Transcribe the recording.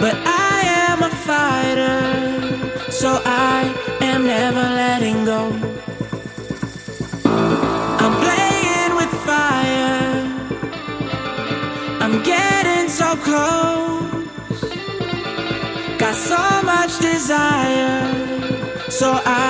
But I am a fighter, so I am never letting go. I'm playing with fire, I'm getting so close. Got so much desire, so I.